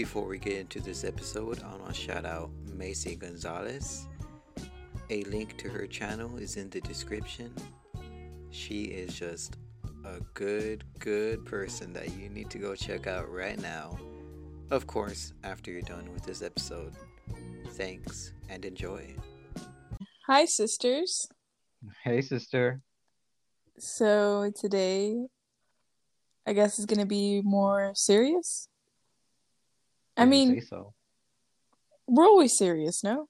Before we get into this episode, I want to shout out Macy Gonzalez. A link to her channel is in the description. She is just a good, good person that you need to go check out right now. Of course, after you're done with this episode. Thanks and enjoy. Hi, sisters. Hey, sister. So today, I guess is gonna be more serious. I mean, so. we're always serious, no?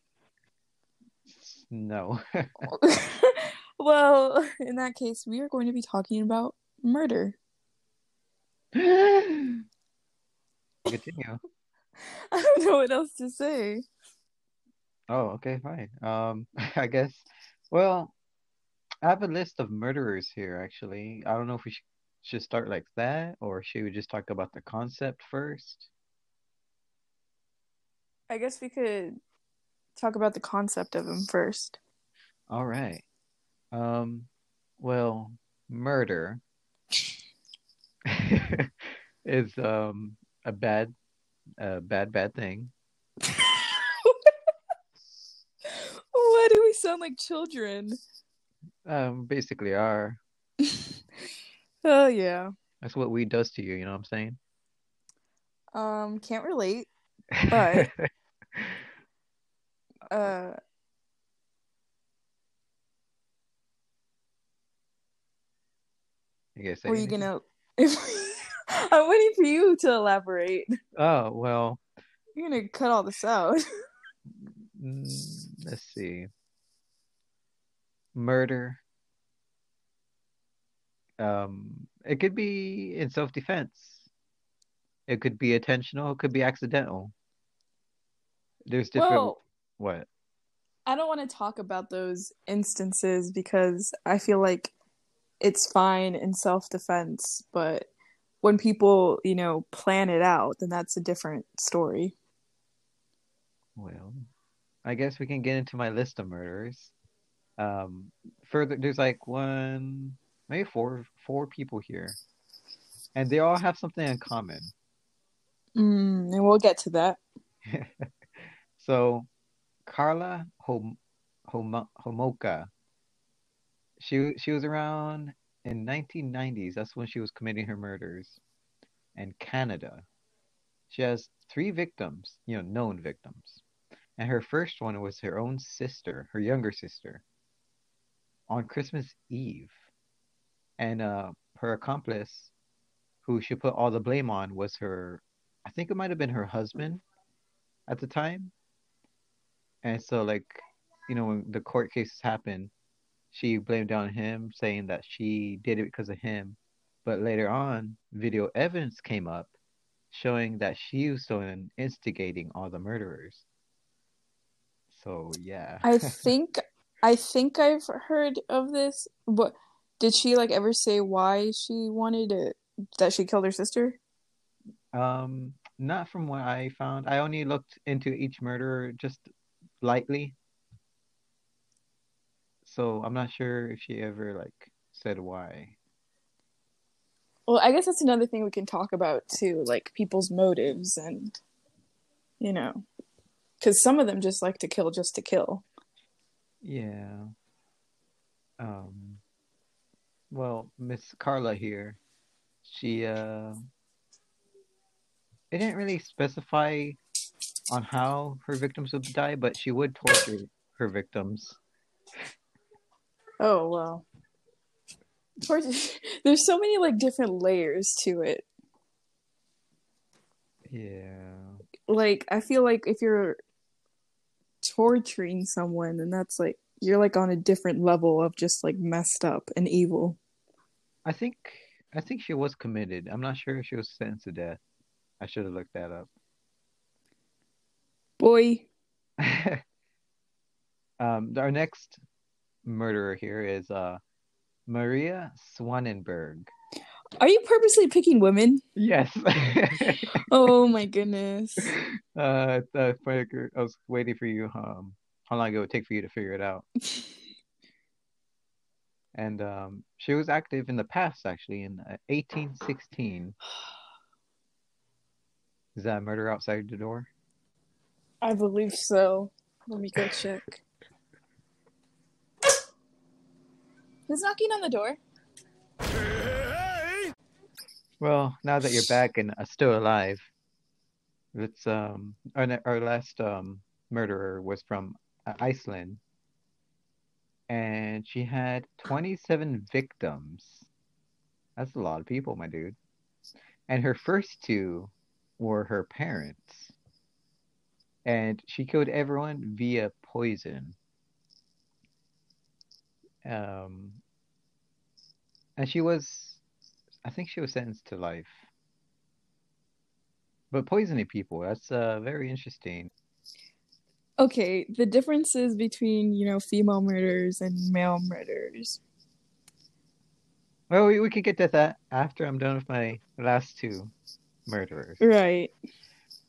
No. well, in that case, we are going to be talking about murder. Continue. I don't know what else to say. Oh, okay, fine. Um, I guess. Well, I have a list of murderers here, actually. I don't know if we sh should start like that, or should we just talk about the concept first? I guess we could talk about the concept of him first. All right. Um, well, murder is um a bad, a bad, bad thing. Why do we sound like children? Um, basically are. Oh yeah. That's what weed does to you, you know what I'm saying? Um, can't relate. But- Uh, You were you gonna? I'm waiting for you to elaborate. Oh, well, You're gonna cut all this out. mm, let's see. Murder. Um, it could be in self-defense. It could be intentional, it could be accidental. There's different Well, what? I don't want to talk about those instances because I feel like it's fine in self defense, but when people, you know, plan it out, then that's a different story. Well, I guess we can get into my list of murders. Um, further, there's like one, maybe four, four people here, and they all have something in common. Mm, and we'll get to that. So, Karla Hom Hom Homoka, she she was around in 1990s. That's when she was committing her murders, in Canada. She has three victims, you know, known victims, and her first one was her own sister, her younger sister, on Christmas Eve, and uh, her accomplice, who she put all the blame on, was her, I think it might have been her husband at the time. And so, like, you know, when the court cases happened, she blamed on him, saying that she did it because of him. But later on, video evidence came up showing that she was the one instigating all the murderers. So, yeah. I think I think I've heard of this, but did she like ever say why she wanted it that she killed her sister? Um, not from what I found. I only looked into each murderer just lightly. So I'm not sure if she ever like said why. Well, I guess that's another thing we can talk about too, like people's motives and you know, cuz some of them just like to kill just to kill. Yeah. Um, well, Miss Karla here, she uh, it didn't really specify on how her victims would die, but she would torture her victims. Oh, well. Torture- There's so many like different layers to it. Yeah. Like I feel like if you're torturing someone then that's like you're like on a different level of just like messed up and evil. I think I think she was committed. I'm not sure if she was sentenced to death. I should have looked that up. Boy, um, our next murderer here is uh, Maria Swanenburg. are you purposely picking women? Yes. Oh my goodness. uh, I was waiting for you. Um, how long it would take for you to figure it out? And um, she was active in the past, actually, in uh, 1816. Is that a murder outside the door? I believe so. Let me go check. Who's knocking on the door? Well, now that you're back and uh, still alive, let's um our our last um murderer was from uh, Iceland, and she had 27 victims. That's a lot of people, my dude. And her first two were her parents, and she killed everyone via poison. Um, and she was, I think she was sentenced to life. But poisoning people, that's uh, very interesting. Okay, the differences between, you know, female murders and male murders. Well, we, we could get to that after I'm done with my last two murderers. Right.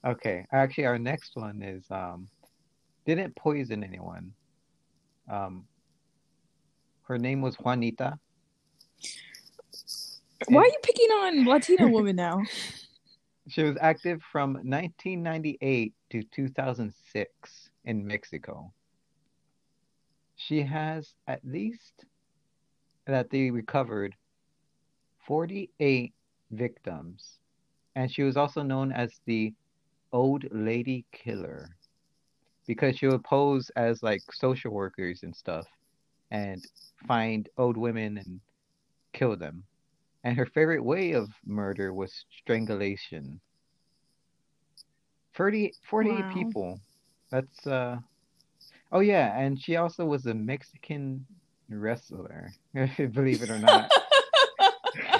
Okay, actually, our next one is um, didn't poison anyone. Um, her name was Juanita. Why are you picking on Latina woman now? She was active from 1998 to 2006 in Mexico. She has at least that they recovered 48 victims, and she was also known as the Old Lady Killer because she would pose as like social workers and stuff and find old women and kill them. And her favorite way of murder was strangulation. 30, 48 Wow. people. That's uh Oh yeah, and she also was a Mexican wrestler, believe it or not.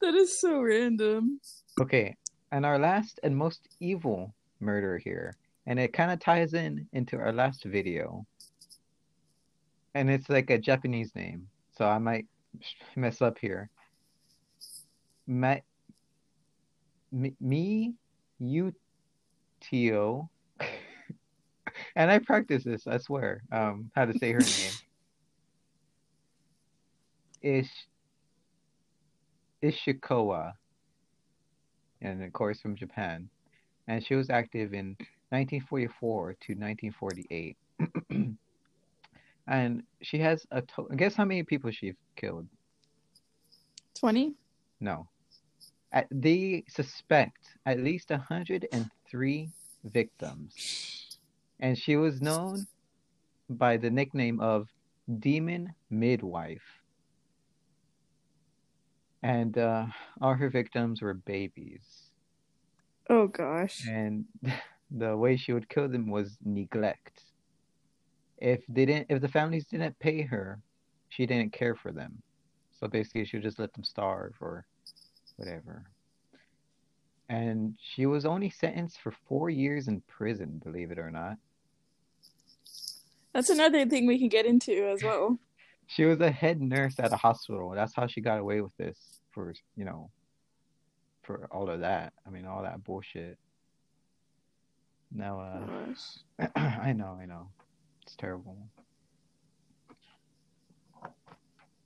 that is so random. Okay, and our last and most evil murder here, and it kind of ties in into our last video. And it's like a Japanese name, so I might mess up here. Ma- Mi, Mi Utio. and I practice this, I swear, um, how to say her name. Ish Ishikawa and of course from Japan. And she was active in 1944 to 1948. and she has a to- guess how many people she killed? 20? No. At, they suspect at least 103 victims. And she was known by the nickname of Demon Midwife. And uh, all her victims were babies. Oh gosh. and the way she would kill them was neglect. If they didn't, if the families didn't pay her, she didn't care for them. So basically, she would just let them starve or whatever. And she was only sentenced for four years in prison, believe it or not. That's another thing we can get into as well. She was a head nurse at a hospital. That's how she got away with this for, you know, for all of that. I mean, all that bullshit. Now, uh, Gosh. I know, I know. It's terrible.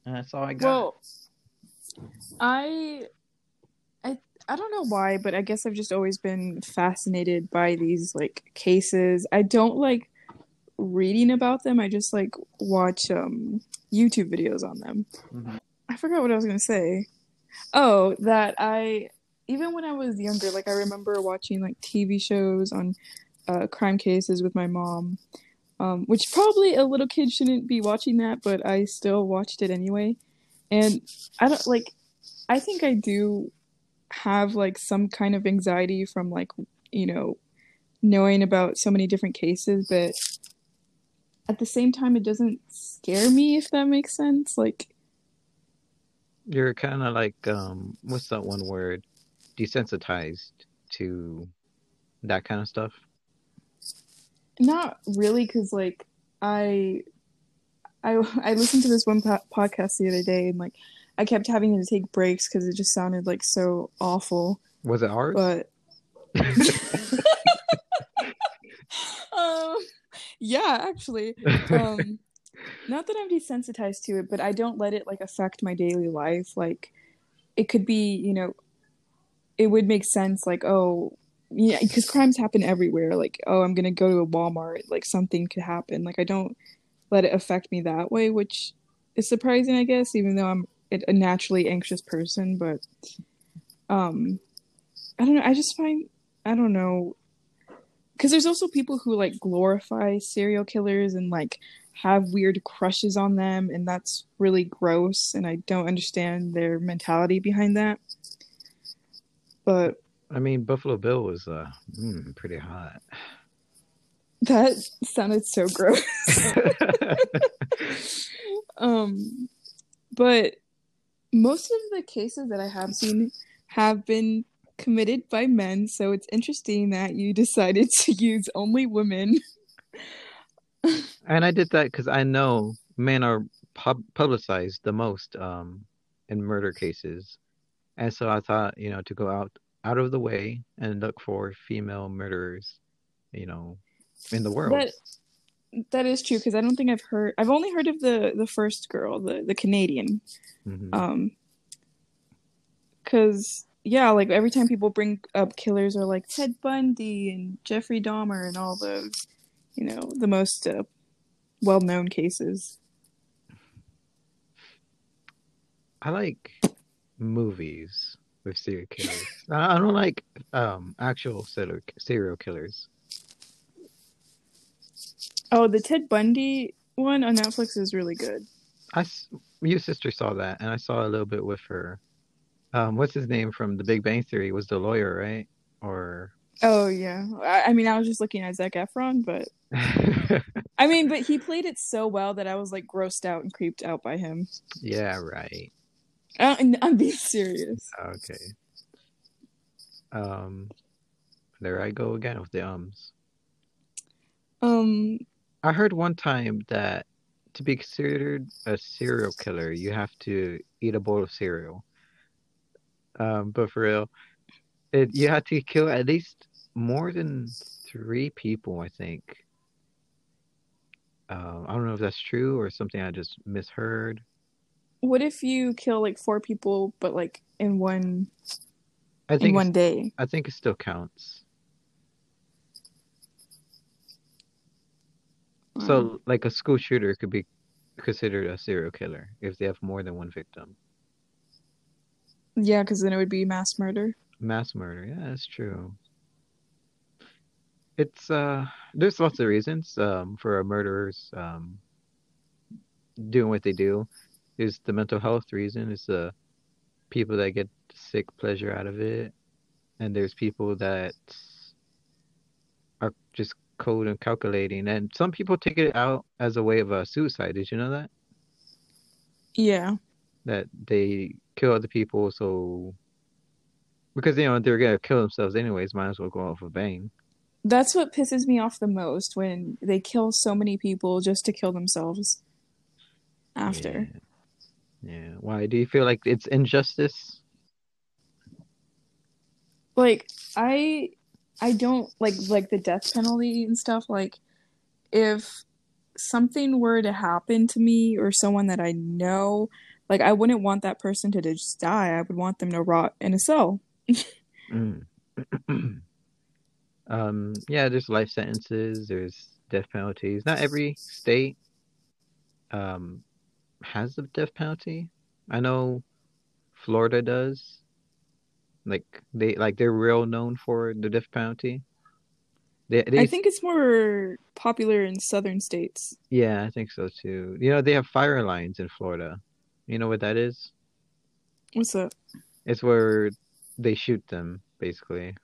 And that's all I got. Well, I, I, I don't know why, but I guess I've just always been fascinated by these like cases. I don't like reading about them. I just like watch um YouTube videos on them. Mhm. I forgot what I was gonna say. Oh, that I even when I was younger, like I remember watching like TV shows on uh, crime cases with my mom, um, which probably a little kid shouldn't be watching that, but I still watched it anyway. And I don't like, I think I do have like some kind of anxiety from like, you know, knowing about so many different cases, but at the same time, it doesn't scare me if that makes sense. Like, You're kind of like, um, what's that one word? Desensitized to that kind of stuff. Not really, because like I, I I listened to this one po- podcast the other day, and like I kept having to take breaks because it just sounded like so awful. Was it ours? But um, yeah, actually, um, not that I'm desensitized to it, but I don't let it like affect my daily life. Like it could be, you know, it would make sense. Like, oh, yeah, because crimes happen everywhere. Like, oh, I'm gonna go to a Walmart. Like, something could happen. Like, I don't let it affect me that way, which is surprising, I guess, even though I'm a naturally anxious person. But, um, I don't know. I just find I don't know because there's also people who like glorify serial killers and like have weird crushes on them and that's really gross and i don't understand their mentality behind that but I mean, Buffalo Bill was uh, mm, pretty hot. that sounded so gross um but most of the cases that i have seen have been committed by men so it's interesting that you decided to use only women and I did that because I know men are pub- publicized the most um, in murder cases, and so I thought, you know, to go out out of the way and look for female murderers, you know, in the world. That that is true because I don't think I've heard. I've only heard of the the first girl, the the Canadian. Mhm. Um, because yeah, like every time people bring up killers or like Ted Bundy and Jeffrey Dahmer and all those, you know, the most uh, well known cases. I like movies with serial killers. I I don't like um, actual serial serial killers. Oh, the Ted Bundy one on Netflix is really good. I your sister saw that, and I saw a little bit with her. Um, what's his name from The Big Bang Theory? Was the lawyer right? Or Oh yeah, I, I mean, I was just looking at Zac Efron, but I mean, but he played it so well that I was like grossed out and creeped out by him. yeah, right. Uh, I'm being serious. Okay. Um, there I go again with the ums. Um, I heard one time that to be considered a serial killer, you have to eat a bowl of cereal. Um, but for real, it you have to kill at least more than three people, I think. Um, I don't know if that's true or something I just misheard. what if you kill like four people, but like in one I in think one day? I think it still counts. Um, So, like a school shooter could be considered a serial killer if they have more than one victim. Yeah, because then it would be mass murder. Mass murder, yeah, that's true. It's uh, there's lots of reasons um for murderers um doing what they do. There's the mental health reason. It's the people that get sick pleasure out of it, and there's people that are just cold and calculating, and some people take it out as a way of a suicide. Did you know that? Yeah, that they kill other people so because you know they're gonna kill themselves anyways might as well go off a bang that's what pisses me off the most when they kill so many people just to kill themselves after. yeah. yeah why do you feel like it's injustice like i i don't like like the death penalty and stuff like if something were to happen to me or someone that i know like i wouldn't want that person to just die. I would want them to rot in a cell. Mm. um yeah there's life sentences there's death penalties. Not every state um has the death penalty. I know florida does. Like they like they're real known for the death penalty. They, they i think it's more popular in southern states. Yeah, I think so too. You know, they have fire lines in Florida. You know what that is? what's that It's where they shoot them, basically.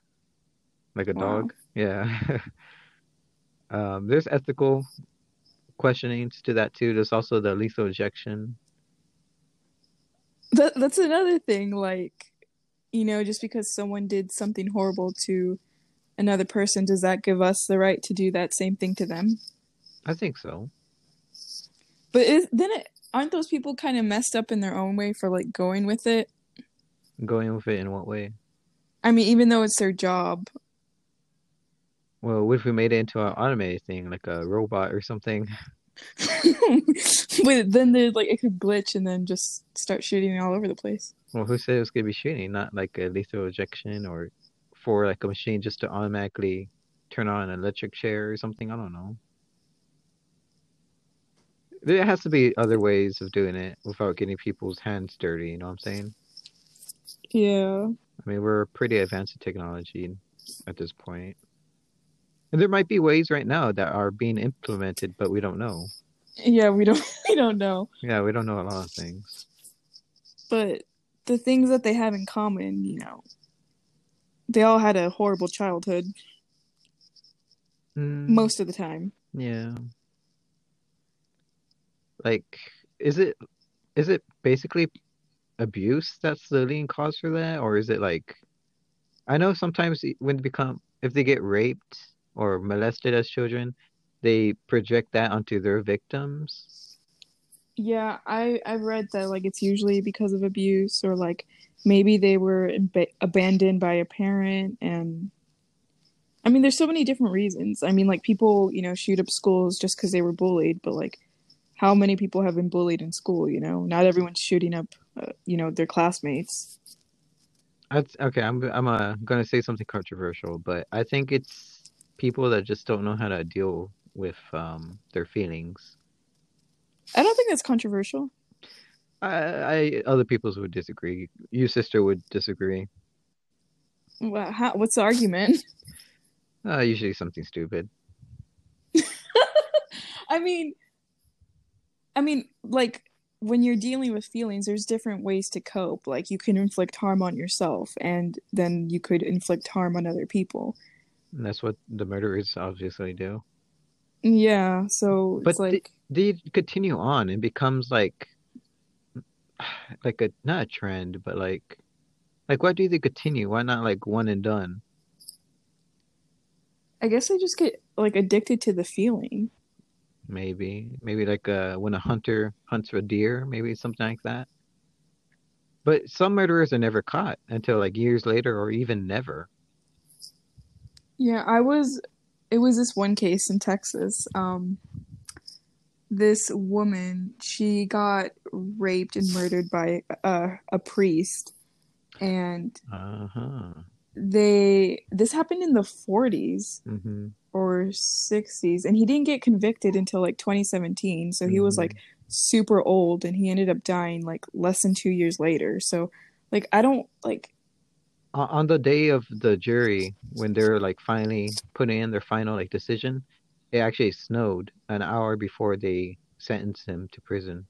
Like a Wow. dog. Yeah. um, there's ethical questionings to that too. There's also the lethal injection. that, that's another thing like you know just because someone did something horrible to another person does that give us the right to do that same thing to them I think so. But is, then it, aren't those people kind of messed up in their own way for like going with it? Going with it in what way? I mean, even though it's their job. Well, what if we made it into an automated thing, like a robot or something? but then they like it could glitch and then just start shooting all over the place. Well, who said it was gonna be shooting? Not like a lethal injection or for like a machine just to automatically turn on an electric chair or something. I don't know. There has to be other ways of doing it without getting people's hands dirty, you know what I'm saying? Yeah. I mean, we're pretty advanced in technology at this point. And there might be ways right now that are being implemented, but we don't know. Yeah, we don't we don't know. Yeah, we don't know a lot of things. But the things that they have in common, you know, they all had a horrible childhood Mm, most of the time. yeah. Like, is it is it basically abuse that's the leading cause for that, or is it like, I know sometimes when they become if they get raped or molested as children, they project that onto their victims. Yeah, I I've read that like it's usually because of abuse or like maybe they were ab- abandoned by a parent and I mean there's so many different reasons. I mean like people, you know, shoot up schools just because they were bullied, but like how many people have been bullied in school, you know? Not everyone's shooting up uh, you know, their classmates. That's okay. I'm I'm uh, gonna say something controversial, but I think it's people that just don't know how to deal with um their feelings. I don't think that's controversial. I, I other peoples would disagree. You sister would disagree. Well, how, what's the argument? Uh, usually something stupid. I mean, I mean, like when you're dealing with feelings, there's different ways to cope. Like you can inflict harm on yourself, and then you could inflict harm on other people. And that's what the murderers obviously do. Yeah, so But like, They continue on and becomes like like a not a trend, but like like why do they continue? Why not like one and done? I guess I just get like addicted to the feeling. Maybe maybe like uh when a hunter hunts a deer, maybe something like that. But some murderers are never caught until like years later or even never. Yeah, I was. It was this one case in Texas. Um, this woman, she got raped and murdered by a, a priest, and Uh-huh. They this happened in the 40s Mm-hmm. or 60s and he didn't get convicted until like 2017 so he was Mhm. like super old and he ended up dying like less than 2 years later so like I don't like on on the day of the jury when they're like finally putting in their final like decision it actually snowed an hour before they sentenced him to prison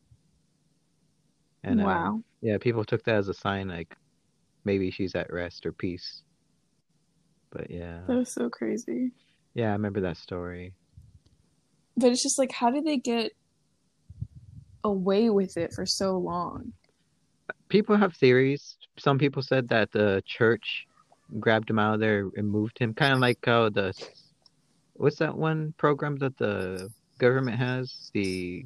and uh, wow yeah people took that as a sign like maybe she's at rest or peace but yeah. That was so crazy. Yeah i remember that story. But it's just like how did they get away with it for so long? People have theories. Some people said that the church grabbed him out of there and moved him. Kind of like how the what's that one program that the government has? The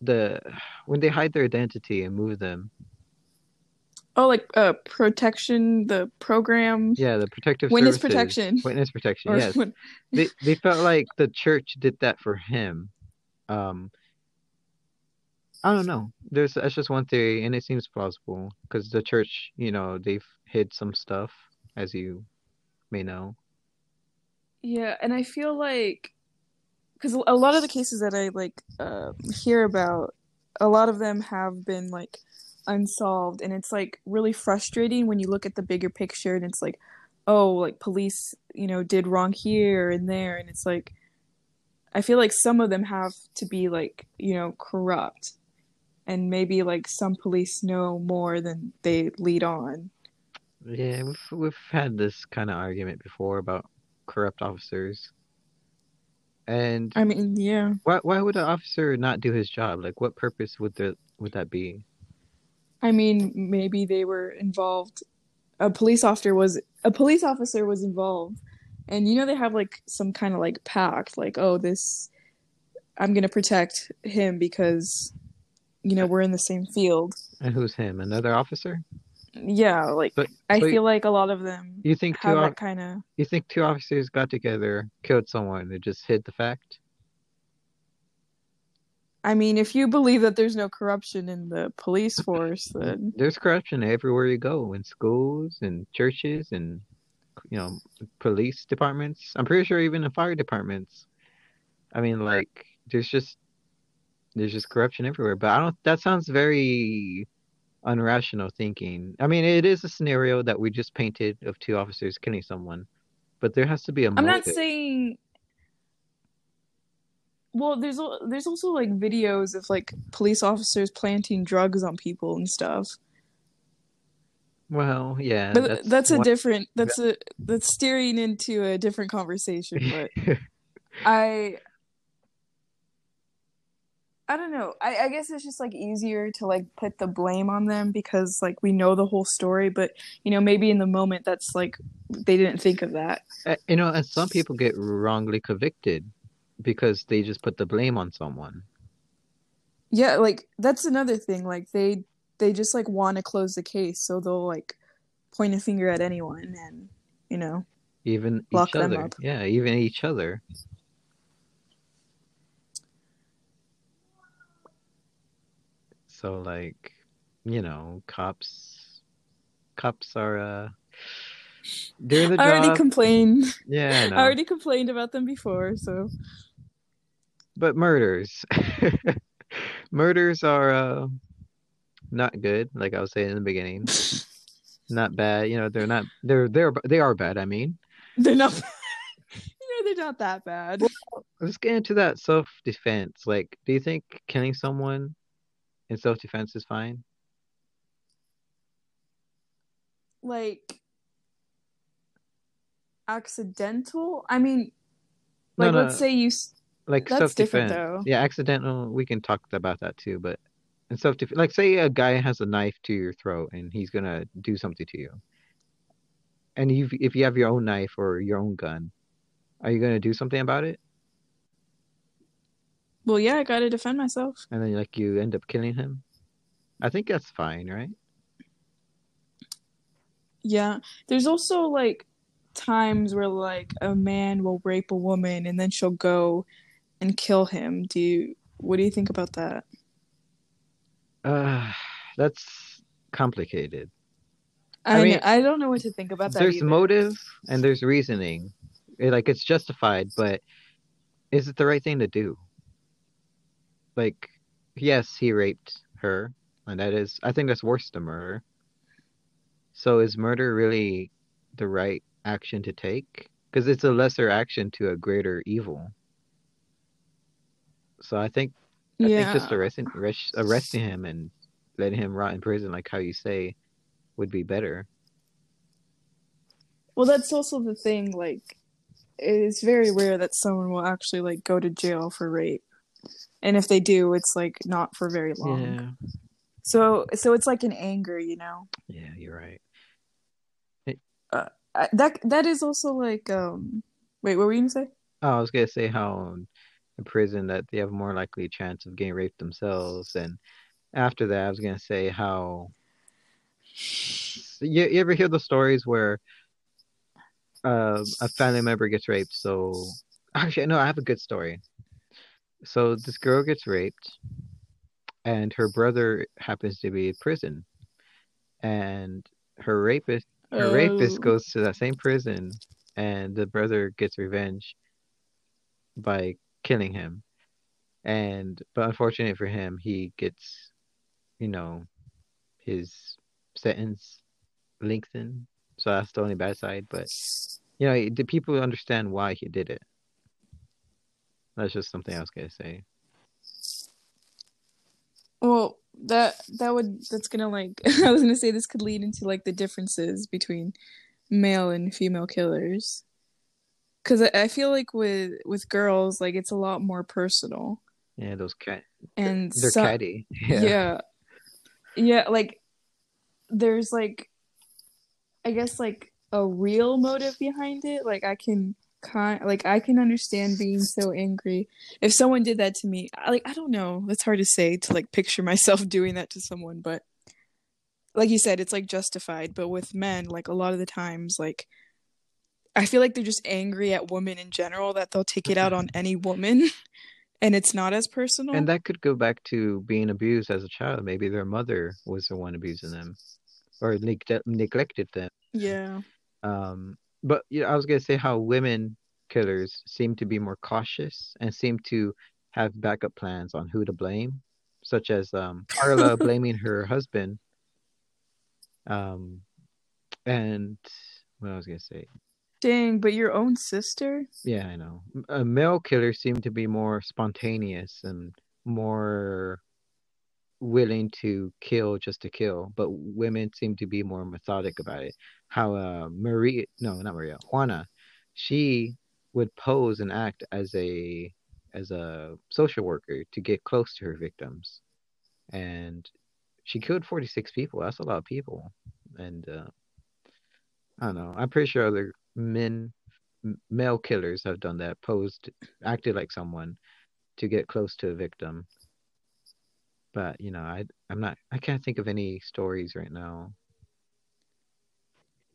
the when they hide their identity and move them oh like uh protection the program yeah the protective Witness services. protection. witness protection or yes when- they they felt like the church did that for him um I don't know. There's that's just one theory, and it seems plausible because the church, you know, they've hid some stuff, as you may know. Yeah, and I feel like because a lot of the cases that I like uh, hear about, a lot of them have been like unsolved, and it's like really frustrating when you look at the bigger picture and it's like, oh, like police, you know, did wrong here and there, and it's like, I feel like some of them have to be like, you know, corrupt, and maybe like some police know more than they lead on. Yeah, we've we've had this kind of argument before about corrupt officers. And I mean, yeah. why why would an officer not do his job? Like, what purpose would there would that be? I mean, maybe they were involved. A police officer was a police officer was involved, and you know they have like some kind of like pact, like oh this, I'm gonna protect him because, you know we're in the same field. And who's him? Another officer? Yeah, like But I you- feel like a lot of them You think two have that kind of. you think two officers got together, killed someone, and just hid the fact? I mean, if you believe that there's no corruption in the police force, then There's corruption everywhere you go, in schools and churches and you know, police departments. I'm pretty sure even in fire departments. I mean, like there's just there's just corruption everywhere. But I don't. That sounds very unrational thinking. I mean, it is a scenario that we just painted of two officers killing someone, but there has to be a I'm not saying. Well, there's there's also like videos of like police officers planting drugs on people and stuff. Well, yeah, But that's, a one- different. That's a that's steering into a different conversation. But I I don't know. I, I guess it's just like easier to like put the blame on them because like we know the whole story, but you know, maybe in the moment that's like they didn't think of that. Uh, you know, and some people get wrongly convicted because they just put the blame on someone. Yeah, like that's another thing. Like they they just like want to close the case, so they'll like point a finger at anyone and you know. Even Lock each them other. up. Yeah, even each other. So like, you know, cops cops are uh doing the I already job. complained. yeah, I know. I already complained about them before, so But murders. Murders are uh not good, like I was saying in the beginning. Not bad, you know, they're not they're they're they are bad, I mean. they're not. you know, they're not that bad. Let's get into that self-defense. Like, do you think killing someone in self-defense is fine? Like accidental. I mean, No, like no, let's say you. Like self-defense. though. Yeah, accidental. We can talk about that too. But and self-defense, like say a guy has a knife to your throat and he's gonna do something to you, and you if you have your own knife or your own gun, are you gonna do something about it? Well, yeah, I gotta defend myself. And then like you end up killing him. I think that's fine, right? Yeah, there's also like times where like a man will rape a woman and then she'll go and kill him. Do you? What do you think about that? Uh, that's complicated. I, I mean, mean, I don't know what to think about that. there's either. motive and there's reasoning. It- like it's justified, but is it the right thing to do? Like, yes, he raped her, and that is, I think that's worse than murder. So is murder really the right action to take? Because it's a lesser action to a greater evil. So I think I yeah. think just arresting arrest, arresting him and letting him rot in prison, like how you say, would be better. Well, that's also the thing. Like, it's very rare that someone will actually like go to jail for rape, and if they do, it's like not for very long. Yeah, So, so it's like an anger, you know. yeah, you're right. I, that that is also like um. Wait, what were you gonna say? Oh, I was gonna say how in prison that they have a more likely chance of getting raped themselves, and after that, I was gonna say how you, you ever hear the stories where uh, a family member gets raped? So actually, no, I have a good story. So this girl gets raped, and her brother happens to be in prison, and her rapist her rapist Oh. goes to that same prison, and the brother gets revenge by killing him. And but unfortunately for him, he gets, you know, his sentence lengthened. So that's the only bad side. But you know, the people understand why he did it. That's just something I was gonna say. Well, that that would that's gonna like I was gonna say this could lead into like the differences between male and female killers. Cause I, feel like with with girls, like it's a lot more personal Yeah, those cat, and they're so- catty. yeah. Yeah. yeah like there's like i guess like a real motive behind it like i can kind like i can understand being so angry if someone did that to me I, like i don't know it's hard to say to like picture myself doing that to someone but like you said it's like justified but with men like a lot of the times like i feel like they're just angry at women in general that they'll take it out on any woman and it's not as personal. And that could go back to being abused as a child. Maybe their mother was the one abusing them or neg- neglected them. yeah. Um, but you know, I was gonna say how women killers seem to be more cautious and seem to have backup plans on who to blame, such as um, Karla blaming her husband. Um, and what I was gonna say, Dang, but your own sister? yeah, I know. A male killer seem to be more spontaneous and more willing to kill just to kill, but women seem to be more methodic about it. How uh Maria, no, not Maria, Juana, she would pose and act as a as a social worker to get close to her victims, and she killed 46 people. That's a lot of people, and uh, I don't know. I'm pretty sure other men, male killers have done that, posed, acted like someone to get close to a victim but you know i i'm not i can't think of any stories right now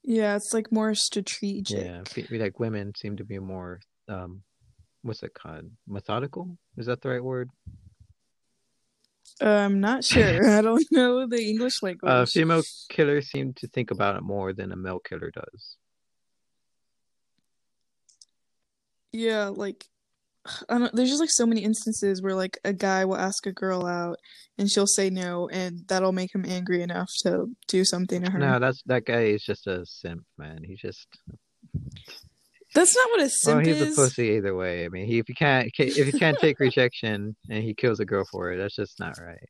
Yeah, it's like more strategic. yeah like women seem to be more um what's it called methodical is that the right word Uh, I'm not sure. I don't know the English language. uh female killers seem to think about it more than a male killer does Yeah, like I don't there's just like so many instances where like a guy will ask a girl out and she'll say no and that'll make him angry enough to do something to her. no that's that guy is just a simp man he's just That's not what a well simp he's is. a pussy either way i mean he if he can't if he can't take rejection and he kills a girl for it that's just not right